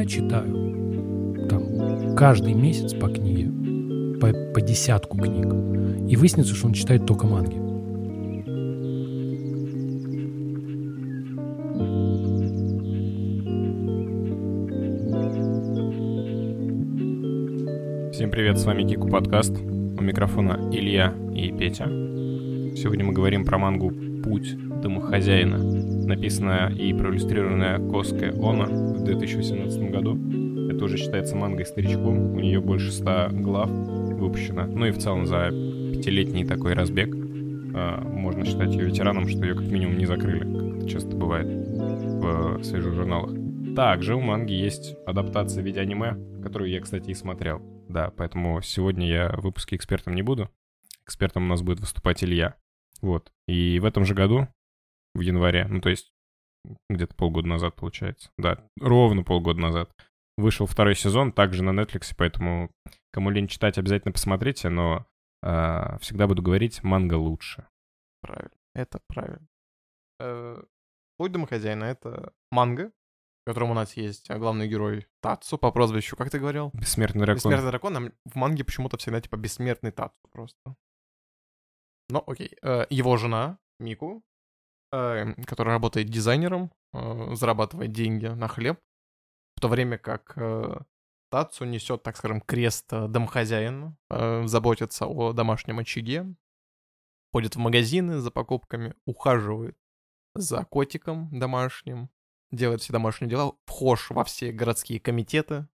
я читаю там каждый месяц по книге, по, по десятку книг. И выяснится, что он читает только манги. Всем привет, с вами Кику Подкаст. У микрофона Илья и Петя. Сегодня мы говорим про мангу «Путь домохозяина», написанная и проиллюстрированная Коской Оно в 2018 году. Это уже считается мангой старичком, у нее больше 100 глав выпущено. Ну и в целом за пятилетний такой разбег э, можно считать ее ветераном, что ее как минимум не закрыли, как это часто бывает в свежих журналах. Также у манги есть адаптация в виде аниме, которую я, кстати, и смотрел. Да, поэтому сегодня я в выпуске экспертом не буду. Экспертом у нас будет выступать Илья. Вот. И в этом же году, в январе, ну то есть где-то полгода назад получается, да, ровно полгода назад, вышел второй сезон, также на Netflix, поэтому кому лень читать, обязательно посмотрите, но э, всегда буду говорить, манга лучше. Правильно, это правильно. Э, Путь домохозяина — это манга, в котором у нас есть главный герой Тацу по прозвищу, как ты говорил? Бессмертный дракон. Бессмертный дракон, а в манге почему-то всегда типа бессмертный Тацу просто. Ну, окей. Э, его жена, Мику, э, которая работает дизайнером, э, зарабатывает деньги на хлеб, в то время как Тацу несет, так скажем, крест домохозяина, заботится о домашнем очаге, ходит в магазины за покупками, ухаживает за котиком домашним, делает все домашние дела, вхож во все городские комитеты,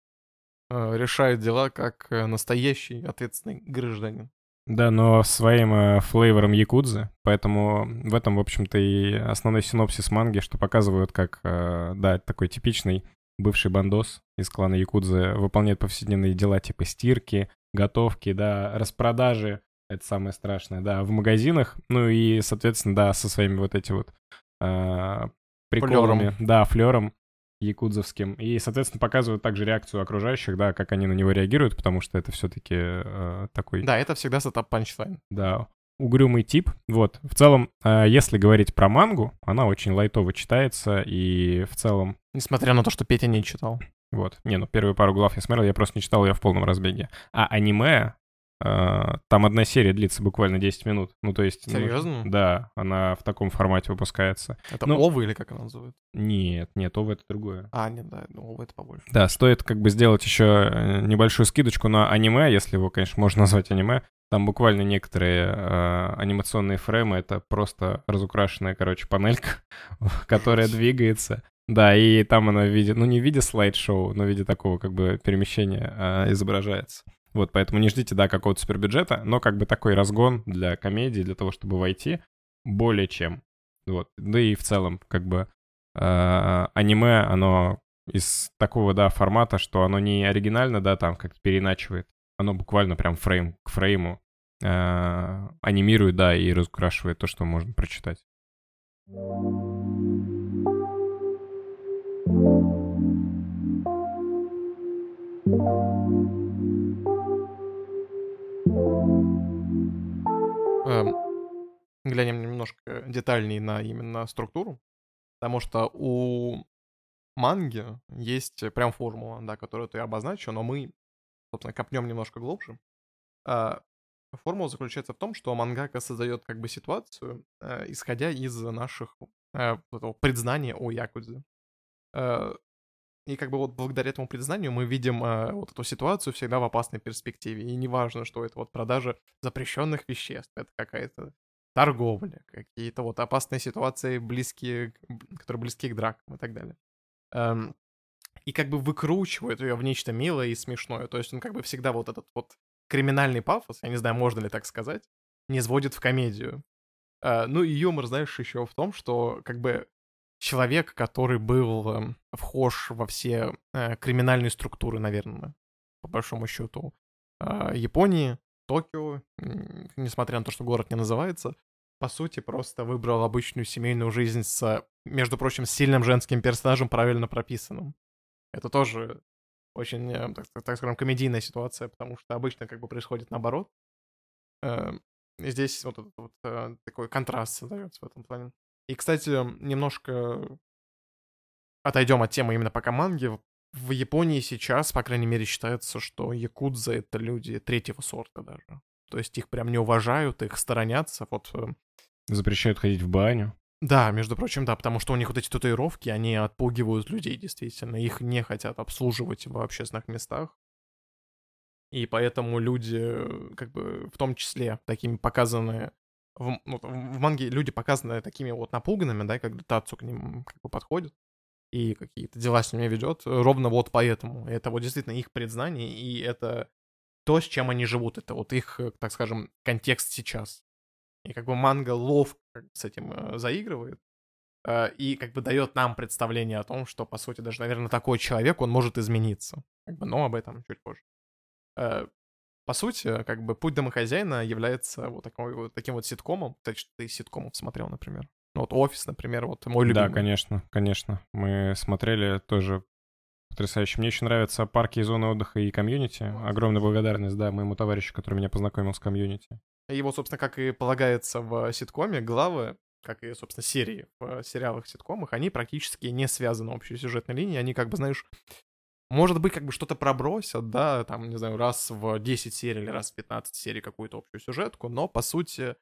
решает дела как настоящий ответственный гражданин. Да, но своим э, флейвором якудзы, поэтому в этом, в общем-то, и основной синопсис манги, что показывают, как, э, да, такой типичный бывший бандос из клана якудзы выполняет повседневные дела типа стирки, готовки, да, распродажи, это самое страшное, да, в магазинах, ну и, соответственно, да, со своими вот эти вот э, приколами, флером. да, флером, якудзовским. И, соответственно, показывают также реакцию окружающих, да, как они на него реагируют, потому что это все-таки э, такой... Да, это всегда setup punchline. Да, угрюмый тип. Вот, в целом, э, если говорить про мангу, она очень лайтово читается, и в целом... Несмотря на то, что Петя не читал. Вот, не, ну первые пару глав я смотрел, я просто не читал ее в полном разбеге. А аниме, там одна серия длится буквально 10 минут. Ну, то есть... Серьезно? Ну, да, она в таком формате выпускается. Это ну, OVA или как она называют? Нет, нет, OVA это другое. А, нет, да, ну, OVA это побольше. Да, стоит как бы сделать еще э, небольшую скидочку на аниме, если его, конечно, можно назвать аниме. Там буквально некоторые э, анимационные фреймы, это просто разукрашенная, короче, панелька, которая двигается. Да, и там она в виде, ну не в виде слайд-шоу, но в виде такого как бы перемещения э, изображается. Вот, поэтому не ждите, да, какого-то супербюджета, но как бы такой разгон для комедии, для того, чтобы войти, более чем. Вот. Да и в целом, как бы, э, аниме, оно из такого, да, формата, что оно не оригинально, да, там как-то переначивает. Оно буквально прям фрейм к фрейму э, анимирует, да, и разукрашивает то, что можно прочитать. Детальнее на именно структуру, потому что у манги есть прям формула, да, которую ты обозначил, но мы, собственно, копнем немножко глубже. А, формула заключается в том, что мангака создает как бы ситуацию, э, исходя из наших э, этого предзнания о Якудзе. Э, и как бы вот благодаря этому признанию мы видим э, вот эту ситуацию всегда в опасной перспективе. И неважно, что это вот продажа запрещенных веществ, это какая-то торговля, какие-то вот опасные ситуации, близкие, которые близки к дракам и так далее. Эм, и как бы выкручивают ее в нечто милое и смешное. То есть он как бы всегда вот этот вот криминальный пафос, я не знаю, можно ли так сказать, не сводит в комедию. Э, ну и юмор, знаешь, еще в том, что как бы человек, который был э, вхож во все э, криминальные структуры, наверное, по большому счету, э, Японии, Токио, несмотря на то, что город не называется, по сути, просто выбрал обычную семейную жизнь с, между прочим, сильным женским персонажем, правильно прописанным. Это тоже очень, э, так, так скажем, комедийная ситуация, потому что обычно как бы происходит наоборот. Э, здесь вот вот э, такой контраст создается в этом плане. И, кстати, немножко отойдем от темы именно пока манги. в Японии сейчас, по крайней мере, считается, что якудза — это люди третьего сорта даже. То есть их прям не уважают, их сторонятся. Вот Запрещают ходить в баню. Да, между прочим, да, потому что у них вот эти татуировки, они отпугивают людей, действительно. Их не хотят обслуживать в общественных местах. И поэтому люди, как бы, в том числе, такими показанные... В, ну, в манге люди показаны такими вот напуганными, да, когда Тацу к ним как бы подходит и какие-то дела с ними ведет, ровно вот поэтому. Это вот действительно их признание, и это то, с чем они живут. Это вот их, э, так скажем, контекст сейчас. И как бы манга ловко с этим э, заигрывает. Э, и как бы дает нам представление о том, что, по сути, даже, наверное, такой человек, он может измениться. Как бы, но об этом чуть позже. Э, по сути, как бы «Путь домохозяина» является вот таким вот, таким вот ситкомом. Кстати, что ты ситкомов смотрел, например. Ну, вот «Офис», например, вот мой любимый. Да, конечно, конечно. Мы смотрели тоже потрясающе. Мне еще нравятся парки и зоны отдыха и комьюнити. Огромная благодарность, да, моему товарищу, который меня познакомил с комьюнити. Его, собственно, как и полагается в ситкоме, главы, как и, собственно, серии в сериалах ситкомах, они практически не связаны общей сюжетной линией. Они, как бы, знаешь, может быть, как бы что-то пробросят, да, там, не знаю, раз в 10 серий или раз в 15 серий какую-то общую сюжетку, но, по сути,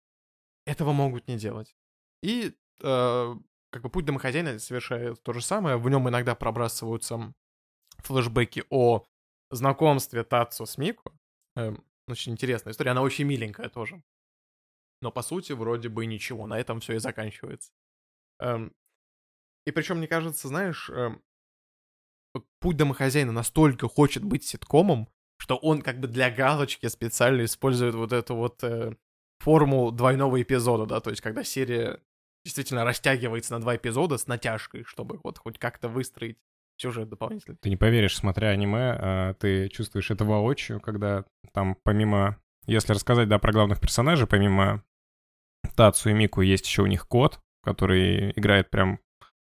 этого могут не делать. И, э, как бы, путь домохозяина совершает то же самое. В нем иногда пробрасываются флешбеки о знакомстве Тацу с Мику. Э, очень интересная история, она очень миленькая тоже. Но, по сути, вроде бы ничего, на этом все и заканчивается. Эм, и причем, мне кажется, знаешь, эм, путь домохозяина настолько хочет быть ситкомом, что он как бы для галочки специально использует вот эту вот э, форму двойного эпизода, да, то есть когда серия действительно растягивается на два эпизода с натяжкой, чтобы вот хоть как-то выстроить сюжет дополнительный. Ты не поверишь, смотря аниме, а, ты чувствуешь это воочию, когда там помимо... Если рассказать, да, про главных персонажей, помимо Тацу и Мику есть еще у них кот, который играет прям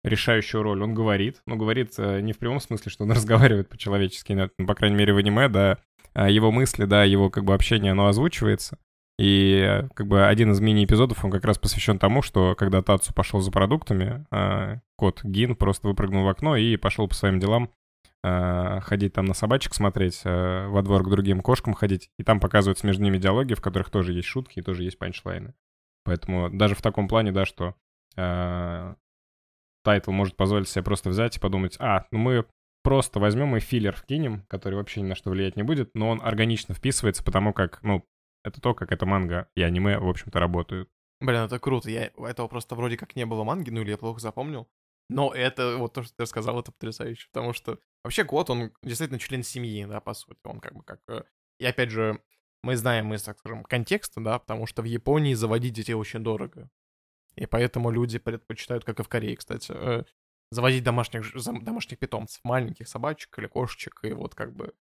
решающую роль. Он говорит, но говорит э, не в прямом смысле, что он разговаривает по-человечески, но, ну, по крайней мере, в аниме, да, а его мысли, да, его как бы общение, оно озвучивается. И э, как бы один из мини-эпизодов, он как раз посвящен тому, что когда Тацу пошел за продуктами, а, кот Гин просто выпрыгнул в окно и пошел по своим делам а, ходить там на собачек смотреть, во двор к другим кошкам ходить. И там показываются между ними диалоги, в которых тоже есть шутки и тоже есть панчлайны. Поэтому даже в таком плане, да, что title может позволить себе просто взять и подумать, а, ну мы просто возьмем и филлер вкинем, который вообще ни на что влиять не будет, но он органично вписывается, потому как, ну, это то, как это манга и аниме, в общем-то, работают. Блин, это круто. Я этого просто вроде как не было манги, ну или я плохо запомнил. Но это, вот то, что ты рассказал, это потрясающе. Потому что вообще кот, он действительно член семьи, да, по сути. Он как бы как... Э, и опять же, мы знаем из, так скажем, контекста, да, потому что в Японии заводить детей очень дорого. И поэтому люди предпочитают, как и в Корее, кстати, э, заводить домашних, домашних питомцев, маленьких собачек или кошечек, и вот как бы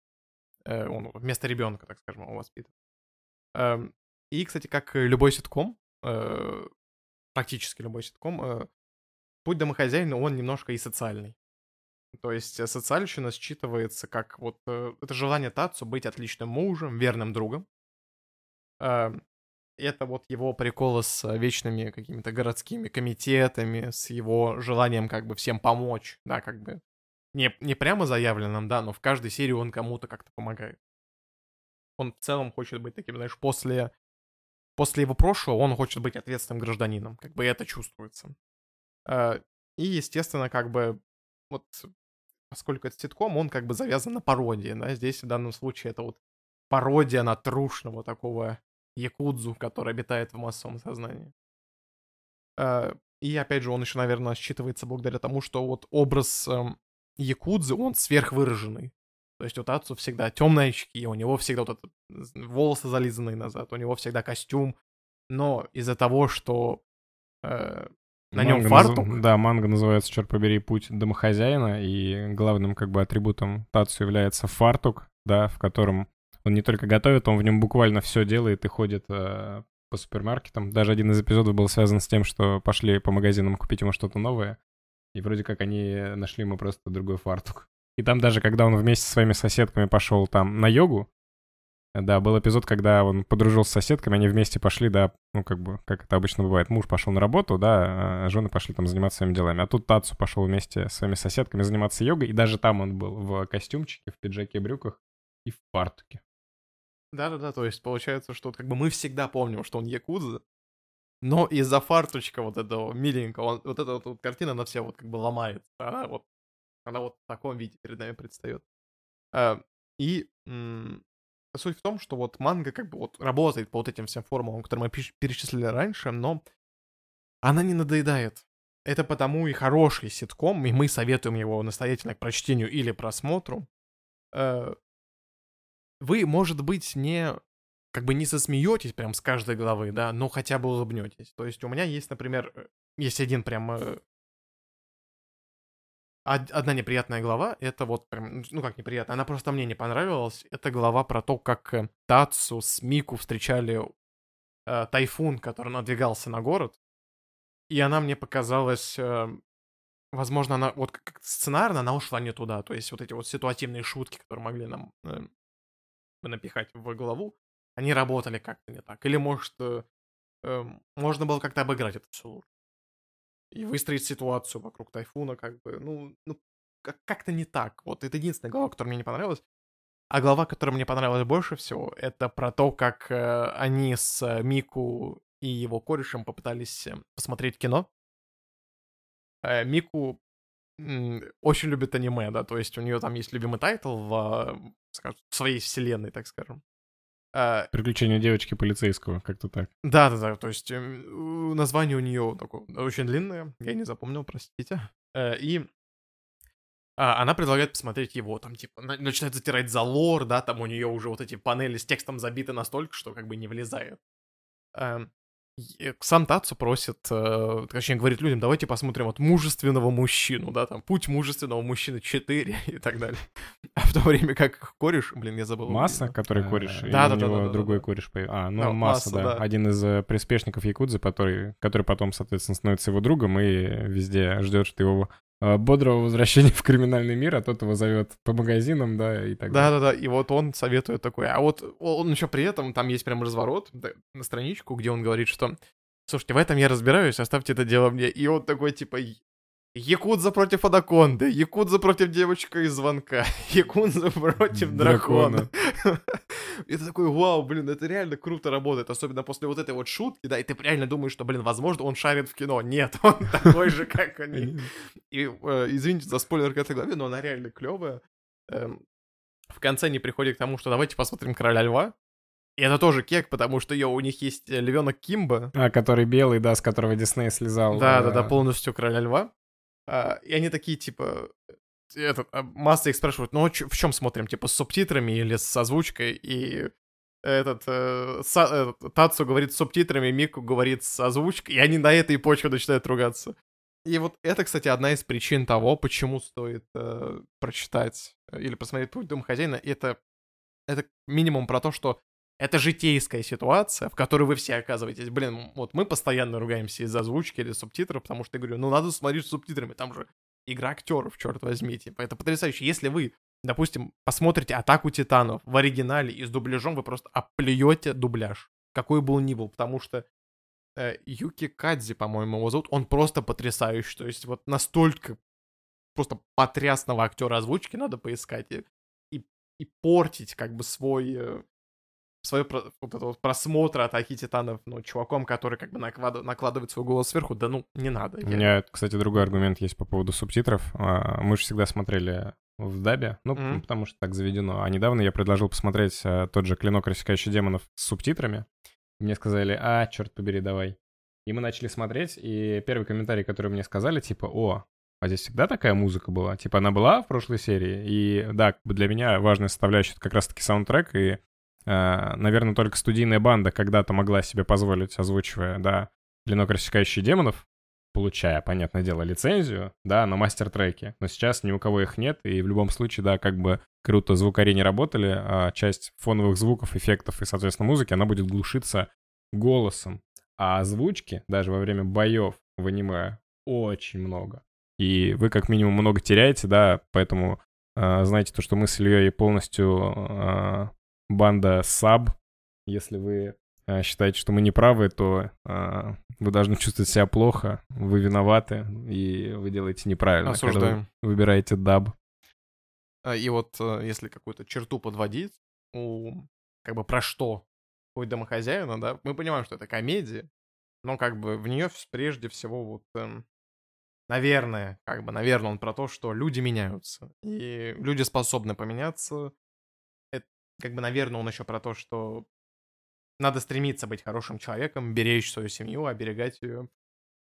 э, он вместо ребенка, так скажем, его воспитывает. Эм, и, кстати, как любой ситком, э, практически любой ситком, путь домохозяина, он немножко и социальный. То есть социальщина считывается как вот это желание Тацу быть отличным мужем, верным другом. Эм, это вот его приколы с э, вечными какими-то городскими комитетами, с его желанием как бы всем помочь, да, как бы не, не прямо заявленным, да, но в каждой серии он кому-то как-то помогает. Он в целом хочет быть таким, знаешь, после, после его прошлого он хочет быть ответственным гражданином, как бы это чувствуется. Э, и, естественно, как бы вот поскольку это ситком, он как бы завязан на пародии, да, здесь в данном случае это вот пародия на трушного такого якудзу, который обитает в массовом сознании. А, и опять же, он еще, наверное, считывается благодаря тому, что вот образ эм, якудзы, он сверхвыраженный. То есть у Тацу всегда темные очки, у него всегда вот это, волосы зализанные назад, у него всегда костюм. Но из-за того, что э, на нем фартук... Наз... Да, манга называется, черт побери, путь домохозяина, и главным как бы атрибутом Тацу является фартук, да, в котором он не только готовит, он в нем буквально все делает и ходит э, по супермаркетам. Даже один из эпизодов был связан с тем, что пошли по магазинам купить ему что-то новое. И вроде как они нашли ему просто другой фартук. И там даже, когда он вместе со своими соседками пошел там на йогу, Да, был эпизод, когда он подружился с соседками, они вместе пошли, да, ну, как бы, как это обычно бывает, муж пошел на работу, да, а жены пошли там заниматься своими делами. А тут Тацу пошел вместе с своими соседками заниматься йогой, и даже там он был в костюмчике, в пиджаке брюках и в фартуке. Да-да-да, то есть получается, что как бы мы всегда помним, что он якудза, но из-за фарточка вот этого миленького, он- вот эта вот, вот картина, она вся вот как бы ломается. Она вот, она вот в таком виде перед нами предстает. А, и суть в том, что вот манга как бы вот работает по вот этим всем формулам, которые мы перечислили раньше, но она не надоедает. Это потому и хороший ситком, и мы советуем его настоятельно к прочтению или просмотру. Э, Вы, может быть, не как бы не сосмеетесь прям с каждой главы, да, но хотя бы улыбнетесь. То есть у меня есть, например, э, есть один прям э, одна неприятная глава, это вот прям, ну как неприятная, она просто мне не понравилась. Это глава про то, как э, Тацу с Мику встречали э, тайфун, который надвигался на город. И она мне показалась, э, возможно, она вот как сценарно она ушла не туда. То есть вот эти вот ситуативные шутки, которые могли нам э, напихать в голову, они работали как-то не так. Или, может, э, эм, можно было как-то обыграть это все лучше. И выстроить ситуацию вокруг тайфуна, как бы, ну, ну как- как-то не так. Вот это единственная глава, которая мне не понравилась. А глава, которая мне понравилась больше всего, это про то, как э, они с э, Мику и его корешем попытались э, посмотреть кино. Э, Мику очень любит аниме, да, то есть у нее там есть любимый title в, э, скажем, в своей вселенной, так скажем. Э, Приключения девочки полицейского, как-то так. да-да-да, то есть эм, название у нее такое очень длинное, я не запомнил, простите. Э, И а, она предлагает посмотреть его, там, типа, на- начинает затирать за лор, да, там у нее уже вот эти панели с текстом забиты настолько, что как бы не влезает. Сам Тацу просит, э, точнее, говорит людям, давайте посмотрим вот мужественного мужчину, да, там, путь мужественного мужчины 4 и так далее. А в то время как кореш, блин, я забыл. Масса, имя. который кореш, да, да, да, да, другой да. кореш появ- А, ну Да, Масса, да. да. Один из э, приспешников Якудзы, который, который потом, соответственно, становится его другом и везде ждет, что его э, бодрого возвращения в криминальный мир, а тот его зовет по магазинам, да, и так далее. Да-да-да, и вот он советует такой. А вот он еще при этом, там есть прям разворот на страничку, где он говорит, что слушайте, в этом я разбираюсь, оставьте это дело мне. И он такой, типа, «Я- Якудза против Адаконды, Якудза против девочка из звонка, Якудза против дракона. И ты такой, вау, блин, это реально круто работает, особенно после вот этой вот шутки, да, и ты реально думаешь, что, блин, возможно, он шарит в кино. Нет, он такой же, как они. И, э, извините за спойлер к этой главе, но она реально клевая. Эм, в конце они приходят к тому, что давайте посмотрим Короля Льва. И это тоже кек, потому что ее, у них есть э, львенок Кимба. А, который белый, да, с которого Дисней слезал. Да, да, да, э, полностью Короля Льва. А, и они такие, типа, этот, масса их спрашивают, ну, а в чем смотрим, типа, с субтитрами или с озвучкой? И этот, э, Са- э, Тацу говорит с субтитрами, Мику говорит с озвучкой, и они на этой почве начинают ругаться. И вот это, кстати, одна из причин того, почему стоит э, прочитать э, или посмотреть «Путь дома хозяина». Это, это минимум про то, что это житейская ситуация, в которой вы все оказываетесь. Блин, вот мы постоянно ругаемся из-за озвучки или субтитров, потому что я говорю, ну надо смотреть с субтитрами, там же игра актеров, черт возьми. Типа, это потрясающе. Если вы, допустим, посмотрите «Атаку титанов» в оригинале и с дубляжом, вы просто оплюете дубляж, какой бы он ни был, потому что э, Юки Кадзи, по-моему, его зовут, он просто потрясающий. То есть вот настолько просто потрясного актера озвучки надо поискать и, и, и портить как бы свой... про- вот это вот просмотр атаки титанов, ну, чуваком, который как бы наклад- накладывает свой голос сверху, да ну, не надо. У Я- меня, кстати, другой аргумент есть по поводу субтитров. А, Мы же всегда смотрели в дабе, ну, Мгм. потому что так заведено. А недавно я предложил посмотреть а, тот же «Клинок, рассекающий демонов» с субтитрами. Мне сказали, а, черт побери, давай. И мы начали смотреть, и первый комментарий, который мне сказали, типа, о, а здесь всегда такая музыка была? Типа, она была в прошлой серии? И да, для меня важная составляющая — это как раз-таки саундтрек, и, наверное, только студийная банда когда-то могла себе позволить, озвучивая, да, «Клинок, рассекающий демонов», получая, понятное дело, лицензию, да, на мастер-треке. Но сейчас ни у кого их нет, и в любом случае, да, как бы круто звукари не работали, а часть фоновых звуков, эффектов и, соответственно, музыки, она будет глушиться голосом. А озвучки, даже во время боев в аниме, очень много. И вы как минимум много теряете, да, поэтому э, знаете то, что мы с Ильей полностью э, банда Саб. Если вы а, считаете, что мы не правы, то а, вы должны чувствовать себя плохо, вы виноваты, и вы делаете неправильно. Осуждаем. Вы выбираете даб. А, И вот э, если какую-то черту подводить, у как бы про что путь домохозяина, да, мы понимаем, что это комедия, но как бы в нее прежде всего вот, эм, наверное, как бы, наверное, он про то, что люди меняются, и люди способны поменяться. Как бы, наверное, он еще про то, что надо стремиться быть хорошим человеком, беречь свою семью, оберегать ее,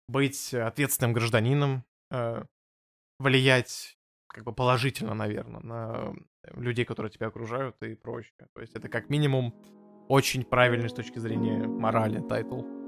быть ответственным гражданином, э, влиять как бы положительно, наверное, на людей, которые тебя окружают и прочее. То есть это как минимум очень правильный с точки зрения морали title.